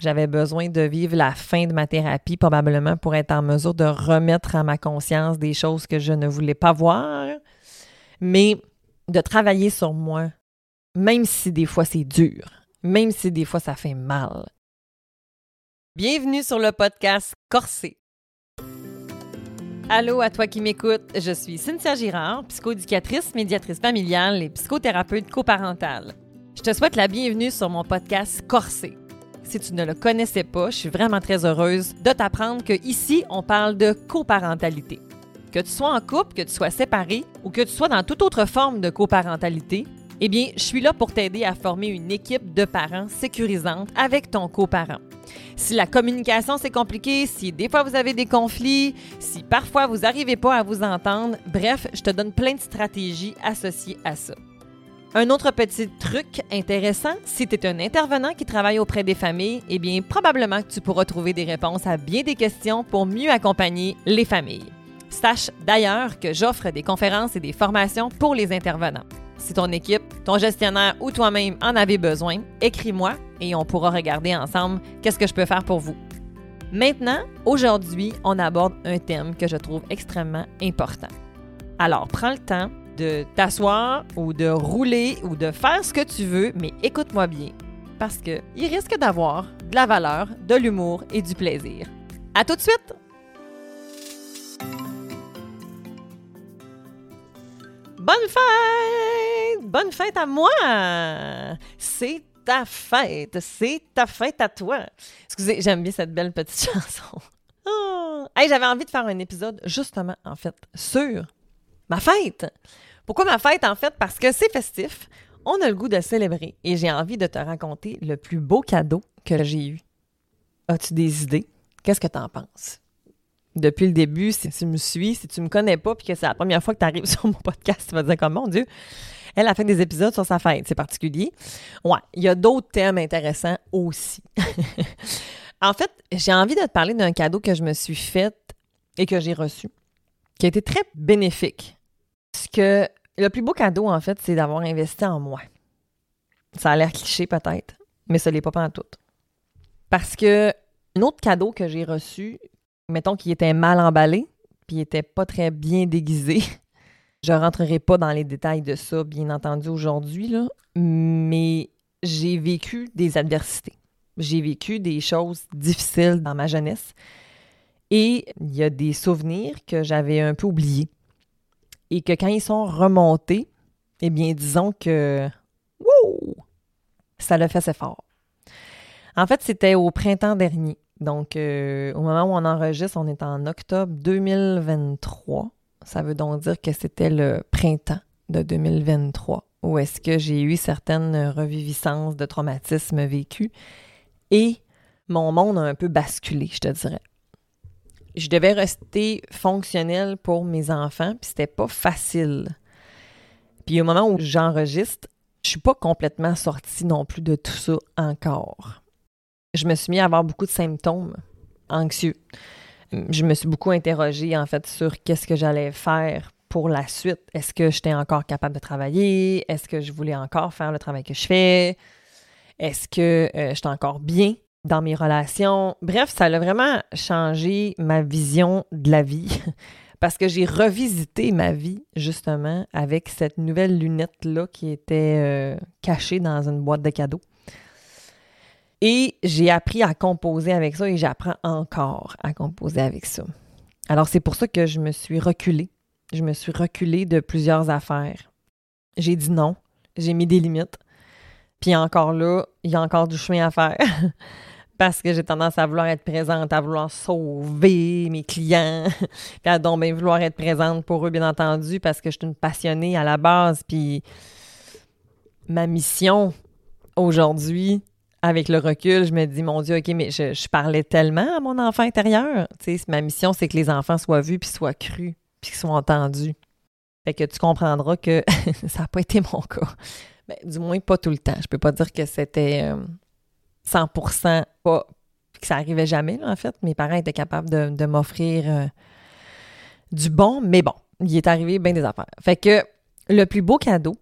J'avais besoin de vivre la fin de ma thérapie probablement pour être en mesure de remettre à ma conscience des choses que je ne voulais pas voir, mais de travailler sur moi, même si des fois c'est dur, même si des fois ça fait mal. Bienvenue sur le podcast Corsé. Allô à toi qui m'écoutes, je suis Cynthia Girard, psychoéducatrice, médiatrice familiale et psychothérapeute coparentale. Je te souhaite la bienvenue sur mon podcast Corsé si tu ne le connaissais pas, je suis vraiment très heureuse de t'apprendre que ici, on parle de coparentalité. Que tu sois en couple, que tu sois séparé ou que tu sois dans toute autre forme de coparentalité, eh bien, je suis là pour t'aider à former une équipe de parents sécurisante avec ton coparent. Si la communication c'est compliqué, si des fois vous avez des conflits, si parfois vous n'arrivez pas à vous entendre, bref, je te donne plein de stratégies associées à ça. Un autre petit truc intéressant, si tu es un intervenant qui travaille auprès des familles, eh bien probablement que tu pourras trouver des réponses à bien des questions pour mieux accompagner les familles. Sache d'ailleurs que j'offre des conférences et des formations pour les intervenants. Si ton équipe, ton gestionnaire ou toi-même en avez besoin, écris-moi et on pourra regarder ensemble qu'est-ce que je peux faire pour vous. Maintenant, aujourd'hui, on aborde un thème que je trouve extrêmement important. Alors, prends le temps de t'asseoir ou de rouler ou de faire ce que tu veux, mais écoute-moi bien, parce qu'il risque d'avoir de la valeur, de l'humour et du plaisir. À tout de suite! Bonne fête! Bonne fête à moi! C'est ta fête! C'est ta fête à toi! Excusez, j'aime bien cette belle petite chanson. Oh. J'avais envie de faire un épisode justement, en fait, sur ma fête. Pourquoi ma fête, en fait? Parce que c'est festif, on a le goût de célébrer et j'ai envie de te raconter le plus beau cadeau que j'ai eu. As-tu des idées? Qu'est-ce que tu en penses? Depuis le début, si tu me suis, si tu me connais pas, puis que c'est la première fois que tu arrives sur mon podcast, tu vas dire comme mon Dieu, elle a fait des épisodes sur sa fête, c'est particulier. Ouais, il y a d'autres thèmes intéressants aussi. en fait, j'ai envie de te parler d'un cadeau que je me suis fait et que j'ai reçu, qui a été très bénéfique le plus beau cadeau, en fait, c'est d'avoir investi en moi. Ça a l'air cliché peut-être, mais ce n'est pas en tout. Parce que un autre cadeau que j'ai reçu, mettons qu'il était mal emballé, puis il était pas très bien déguisé. Je rentrerai pas dans les détails de ça, bien entendu, aujourd'hui, mais j'ai vécu des adversités. J'ai vécu des choses difficiles dans ma jeunesse. Et il y a des souvenirs que j'avais un peu oubliés et que quand ils sont remontés, eh bien, disons que wow, ça fait assez fort. En fait, c'était au printemps dernier. Donc, euh, au moment où on enregistre, on est en octobre 2023. Ça veut donc dire que c'était le printemps de 2023 où est-ce que j'ai eu certaines reviviscences de traumatismes vécus et mon monde a un peu basculé, je te dirais je devais rester fonctionnelle pour mes enfants, puis c'était pas facile. Puis au moment où j'enregistre, je suis pas complètement sortie non plus de tout ça encore. Je me suis mis à avoir beaucoup de symptômes anxieux. Je me suis beaucoup interrogée en fait sur qu'est-ce que j'allais faire pour la suite. Est-ce que j'étais encore capable de travailler? Est-ce que je voulais encore faire le travail que je fais? Est-ce que euh, j'étais encore bien? Dans mes relations. Bref, ça a vraiment changé ma vision de la vie parce que j'ai revisité ma vie justement avec cette nouvelle lunette-là qui était euh, cachée dans une boîte de cadeaux. Et j'ai appris à composer avec ça et j'apprends encore à composer avec ça. Alors c'est pour ça que je me suis reculée. Je me suis reculée de plusieurs affaires. J'ai dit non, j'ai mis des limites. Puis encore là, il y a encore du chemin à faire. parce que j'ai tendance à vouloir être présente, à vouloir sauver mes clients, puis à donc bien vouloir être présente pour eux, bien entendu, parce que je suis une passionnée à la base. Puis ma mission aujourd'hui, avec le recul, je me dis, mon Dieu, OK, mais je, parlais tellement à mon enfant intérieur. Tu sais, ma mission, c'est que les enfants soient vus, puis soient crus, puis qu'ils soient entendus. Fait que tu comprendras que ça n'a pas été mon cas. Ben, du moins, pas tout le temps. Je peux pas dire que c'était... Euh, 100% pas que ça arrivait jamais, en fait. Mes parents étaient capables de, m'offrir euh, du bon, mais bon, il est arrivé bien des affaires. Fait que le plus beau cadeau,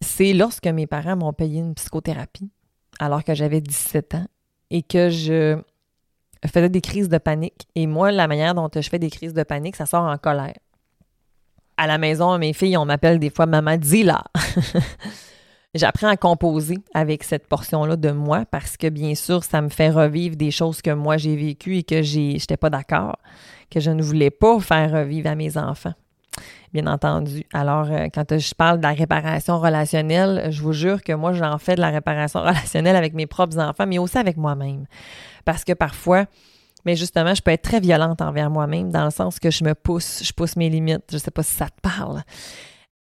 c'est lorsque mes parents m'ont payé une psychothérapie alors que j'avais 17 ans et que je faisais des crises de panique. Et moi, la manière dont je fais des crises de panique, ça sort en colère. À la maison, mes filles, on m'appelle des fois maman là. J'apprends à composer avec cette portion-là de moi parce que bien sûr, ça me fait revivre des choses que moi j'ai vécues et que j'étais pas d'accord, que je ne voulais pas faire revivre à mes enfants. Bien entendu. Alors, euh, quand je parle de la réparation relationnelle, je vous jure que moi, j'en fais de la réparation relationnelle avec mes propres enfants, mais aussi avec moi-même. Parce que parfois, mais justement, je peux être très violente envers moi-même dans le sens que je me pousse, je pousse mes limites. Je ne sais pas si ça te parle.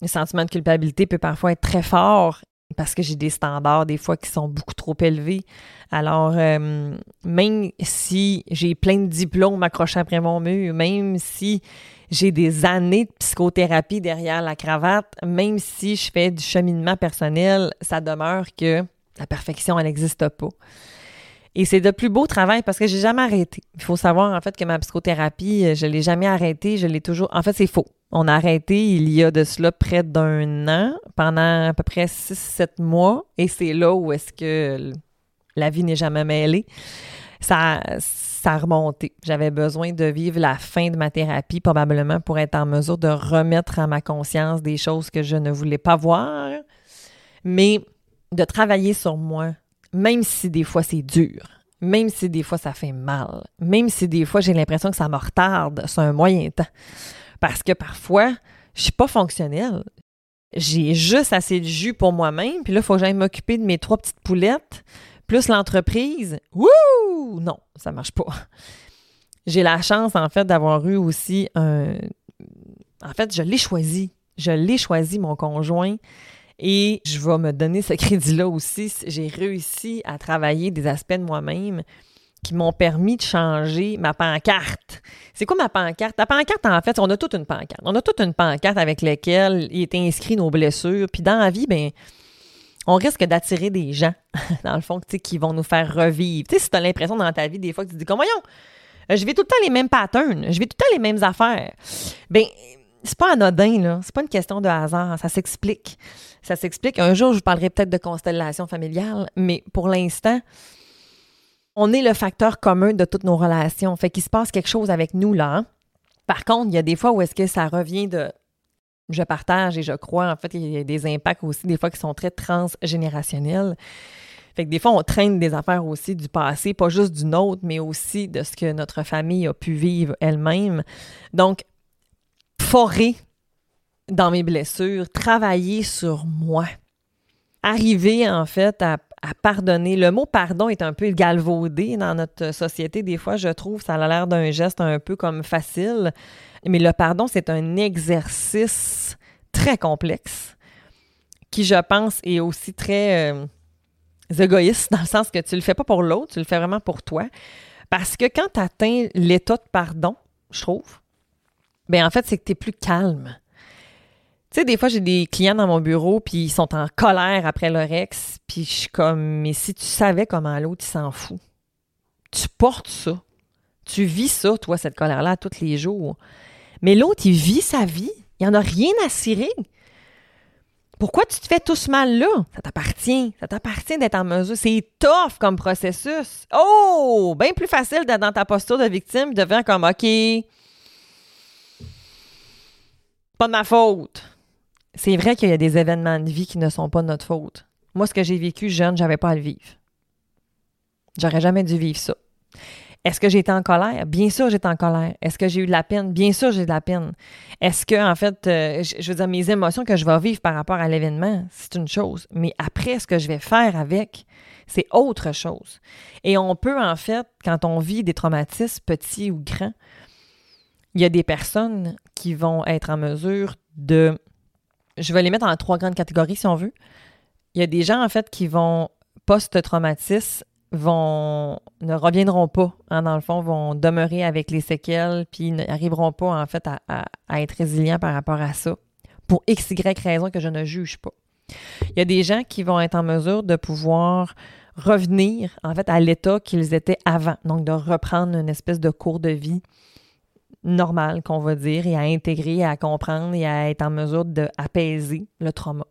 Le sentiment de culpabilité peut parfois être très fort parce que j'ai des standards des fois qui sont beaucoup trop élevés. Alors, euh, même si j'ai plein de diplômes accrochés après mon mur, même si j'ai des années de psychothérapie derrière la cravate, même si je fais du cheminement personnel, ça demeure que la perfection, elle n'existe pas. Et c'est de plus beau travail parce que j'ai jamais arrêté. Il faut savoir en fait que ma psychothérapie, je l'ai jamais arrêtée, je l'ai toujours. En fait, c'est faux. On a arrêté il y a de cela près d'un an, pendant à peu près 6-7 mois, et c'est là où est-ce que la vie n'est jamais mêlée. Ça, ça a remonté. J'avais besoin de vivre la fin de ma thérapie, probablement pour être en mesure de remettre à ma conscience des choses que je ne voulais pas voir, mais de travailler sur moi, même si des fois c'est dur, même si des fois ça fait mal, même si des fois j'ai l'impression que ça me retarde sur un moyen temps. Parce que parfois, je suis pas fonctionnelle. J'ai juste assez de jus pour moi-même, puis là, il faut que j'aille m'occuper de mes trois petites poulettes, plus l'entreprise. Wouh! Non, ça marche pas. J'ai la chance, en fait, d'avoir eu aussi un. En fait, je l'ai choisi. Je l'ai choisi, mon conjoint. Et je vais me donner ce crédit-là aussi. J'ai réussi à travailler des aspects de moi-même qui m'ont permis de changer ma pancarte. C'est quoi ma pancarte? La pancarte, en fait, on a toute une pancarte. On a toute une pancarte avec laquelle il est inscrit nos blessures. Puis dans la vie, ben on risque d'attirer des gens, dans le fond, qui vont nous faire revivre. Tu sais, si tu as l'impression dans ta vie, des fois, que tu te dis, comme, voyons, je vais tout le temps les mêmes patterns, je vais tout le temps les mêmes affaires. Bien, c'est pas anodin, là. C'est pas une question de hasard. Ça s'explique. Ça s'explique. Un jour, je vous parlerai peut-être de constellation familiale, mais pour l'instant, on est le facteur commun de toutes nos relations. Fait qu'il se passe quelque chose avec nous, là. Hein. Par contre, il y a des fois où est-ce que ça revient de je partage et je crois, en fait, il y a des impacts aussi, des fois, qui sont très transgénérationnels. Fait que des fois, on traîne des affaires aussi du passé, pas juste du nôtre, mais aussi de ce que notre famille a pu vivre elle-même. Donc, forer dans mes blessures, travailler sur moi. Arriver, en fait, à, pardonner. Le mot pardon est un peu galvaudé dans notre société. Des fois, je trouve, ça a l'air d'un geste un peu comme facile. Mais le pardon, c'est un exercice très complexe qui, je pense, est aussi très euh, égoïste dans le sens que tu le fais pas pour l'autre, tu le fais vraiment pour toi. Parce que quand tu atteins l'état de pardon, je trouve, ben en fait, c'est que tu es plus calme. Tu sais, des fois, j'ai des clients dans mon bureau, puis ils sont en colère après leur ex, puis je suis comme, mais si tu savais comment l'autre, il s'en fout. Tu portes ça. Tu vis ça, toi, cette colère-là, tous les jours. Mais l'autre, il vit sa vie. Il en a rien à cirer. Pourquoi tu te fais tout ce mal-là? Ça t'appartient. Ça t'appartient d'être en mesure. C'est tough comme processus. Oh! Bien plus facile d'être dans ta posture de victime de faire comme OK. Pas de ma faute. C'est vrai qu'il y a des événements de vie qui ne sont pas de notre faute. Moi, ce que j'ai vécu jeune, j'avais pas à le vivre. J'aurais jamais dû vivre ça. Est-ce que j'ai été en colère? Bien sûr, j'étais en colère. Est-ce que j'ai eu de la peine? Bien sûr, j'ai de la peine. Est-ce que, en fait, euh, je veux dire, mes émotions que je vais vivre par rapport à l'événement, c'est une chose. Mais après, ce que je vais faire avec, c'est autre chose. Et on peut, en fait, quand on vit des traumatismes petits ou grands, il y a des personnes qui vont être en mesure de. Je vais les mettre en trois grandes catégories si on veut. Il y a des gens, en fait, qui vont post-traumatisme vont ne reviendront pas, hein, dans le fond, vont demeurer avec les séquelles, puis n'arriveront pas, en fait, à, être résilients par rapport à ça, pour x, y raison que je ne juge pas. Il y a des gens qui vont être en mesure de pouvoir revenir, en fait, à l'état qu'ils étaient avant, donc de reprendre une espèce de cours de vie normal, qu'on va dire, et à intégrer, à comprendre et à être en mesure d'apaiser le trauma.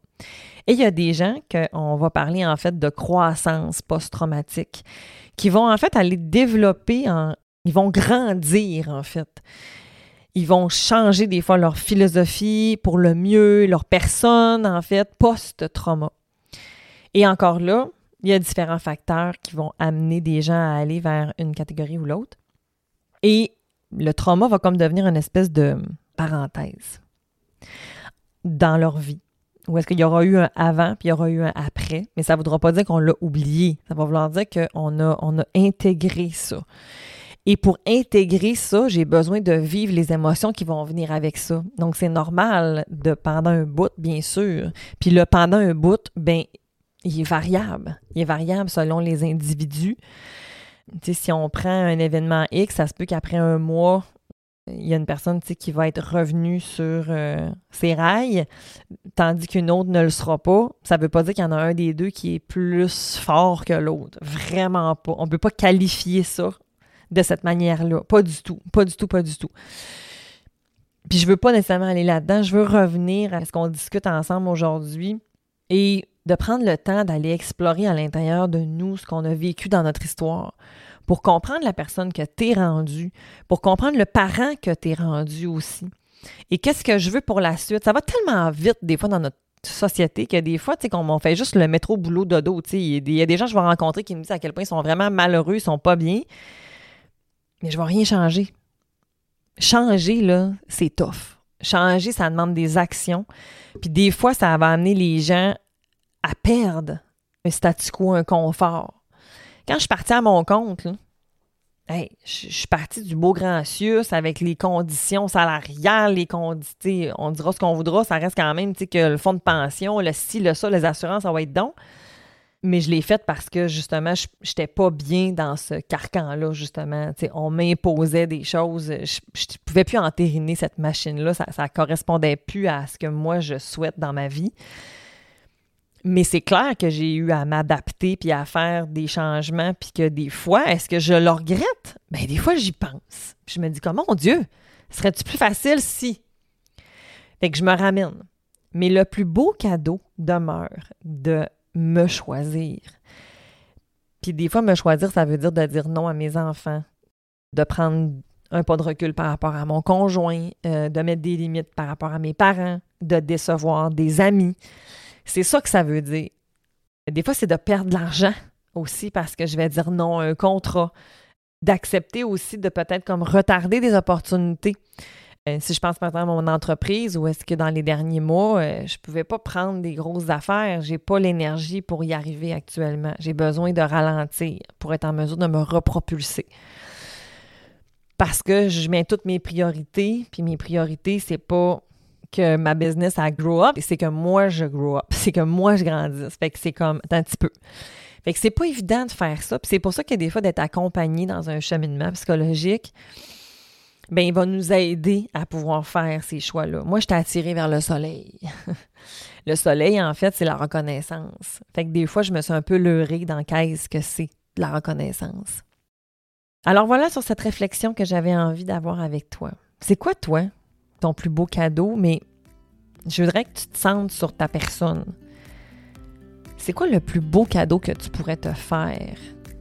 Et il y a des gens qu'on va parler en fait de croissance post-traumatique, qui vont en fait aller développer, en, ils vont grandir en fait. Ils vont changer des fois leur philosophie pour le mieux, leur personne en fait post-trauma. Et encore là, il y a différents facteurs qui vont amener des gens à aller vers une catégorie ou l'autre. Et le trauma va comme devenir une espèce de parenthèse dans leur vie. Ou est-ce qu'il y aura eu un avant puis il y aura eu un après, mais ça ne voudra pas dire qu'on l'a oublié. Ça va vouloir dire qu'on a, on a intégré ça. Et pour intégrer ça, j'ai besoin de vivre les émotions qui vont venir avec ça. Donc, c'est normal de pendant un bout, bien sûr. Puis le pendant un bout, ben il est variable. Il est variable selon les individus. Si on prend un événement X, ça se peut qu'après un mois, il y a une personne qui va être revenue sur euh, ses rails, tandis qu'une autre ne le sera pas. Ça ne veut pas dire qu'il y en a un des deux qui est plus fort que l'autre. Vraiment pas. On ne peut pas qualifier ça de cette manière-là. Pas du tout. Pas du tout, pas du tout. Puis je veux pas nécessairement aller là-dedans. Je veux revenir à ce qu'on discute ensemble aujourd'hui et de prendre le temps d'aller explorer à l'intérieur de nous ce qu'on a vécu dans notre histoire pour comprendre la personne que tu es rendue, pour comprendre le parent que tu es rendu aussi. Et qu'est-ce que je veux pour la suite? Ça va tellement vite des fois dans notre société que des fois, tu sais, qu'on fait juste le métro boulot dodo, tu sais, il y a des gens que je vais rencontrer qui me disent à quel point ils sont vraiment malheureux, ils sont pas bien, mais je vais rien changer. Changer, là, c'est tough. Changer, ça demande des actions. Puis des fois, ça va amener les gens à perdre un statu quo, un confort. Quand je suis partie à mon compte, là, je, suis partie du beau grand Sius avec les conditions salariales, les conditions, on dira ce qu'on voudra, ça reste quand même que le fonds de pension, le ci, le ça, les assurances, ça va être donc. Mais je l'ai faite parce que justement, je n'étais pas bien dans ce carcan-là, justement. on m'imposait des choses. Je ne pouvais plus entériner cette machine-là. Ça ne correspondait plus à ce que moi, je souhaite dans ma vie. Mais c'est clair que j'ai eu à m'adapter puis à faire des changements, puis que des fois, est-ce que je le regrette? Bien, des fois, j'y pense. je me dis, comment, mon Dieu, serait-tu plus facile si? Fait que je me ramène. Mais le plus beau cadeau demeure de me choisir. Puis des fois, me choisir, ça veut dire de dire non à mes enfants, de prendre un pas de recul par rapport à mon conjoint, euh, de mettre des limites par rapport à mes parents, de décevoir des amis. C'est ça que ça veut dire. Des fois, c'est de perdre de l'argent aussi parce que je vais dire non à un contrat, d'accepter aussi de peut-être comme retarder des opportunités. Euh, si je pense par exemple à mon entreprise, ou est-ce que dans les derniers mois, euh, je ne pouvais pas prendre des grosses affaires, j'ai pas l'énergie pour y arriver actuellement. J'ai besoin de ralentir pour être en mesure de me repropulser. Parce que je mets toutes mes priorités, puis mes priorités, c'est pas que ma business a grow up, c'est que moi je grow up, c'est que moi je grandisse. Fait que c'est comme un petit peu. Fait que c'est pas évident de faire ça, puis c'est pour ça a des fois d'être accompagné dans un cheminement psychologique ben il va nous aider à pouvoir faire ces choix-là. Moi, je t'ai attiré vers le soleil. le soleil, en fait, c'est la reconnaissance. Fait que des fois, je me suis un peu leurrée dans qu'est-ce que c'est la reconnaissance. Alors voilà sur cette réflexion que j'avais envie d'avoir avec toi. C'est quoi, toi, ton plus beau cadeau, mais je voudrais que tu te sentes sur ta personne. C'est quoi le plus beau cadeau que tu pourrais te faire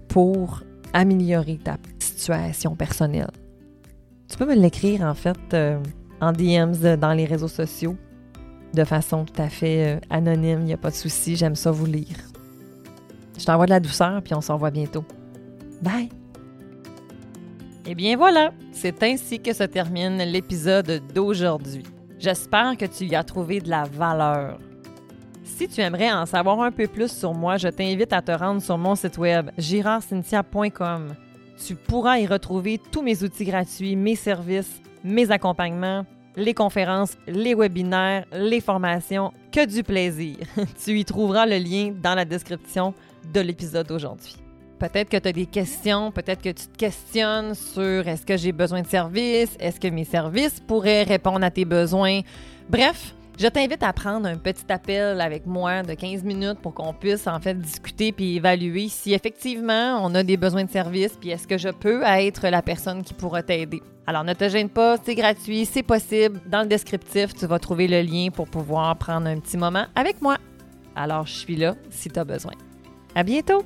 pour améliorer ta situation personnelle? Tu peux me l'écrire en fait euh, en DMs dans les réseaux sociaux de façon tout à fait euh, anonyme, il n'y a pas de souci, j'aime ça vous lire. Je t'envoie de la douceur, puis on se revoit bientôt. Bye! Eh bien voilà, c'est ainsi que se termine l'épisode d'aujourd'hui. J'espère que tu y as trouvé de la valeur. Si tu aimerais en savoir un peu plus sur moi, je t'invite à te rendre sur mon site web girardcynthia.com. Tu pourras y retrouver tous mes outils gratuits, mes services, mes accompagnements, les conférences, les webinaires, les formations, que du plaisir. tu y trouveras le lien dans la description de l'épisode d'aujourd'hui. Peut-être que tu as des questions, peut-être que tu te questionnes sur est-ce que j'ai besoin de services, est-ce que mes services pourraient répondre à tes besoins. Bref, Je t'invite à prendre un petit appel avec moi de 15 minutes pour qu'on puisse en fait discuter puis évaluer si effectivement on a des besoins de service puis est-ce que je peux être la personne qui pourra t'aider. Alors ne te gêne pas, c'est gratuit, c'est possible. Dans le descriptif, tu vas trouver le lien pour pouvoir prendre un petit moment avec moi. Alors je suis là si tu as besoin. À bientôt!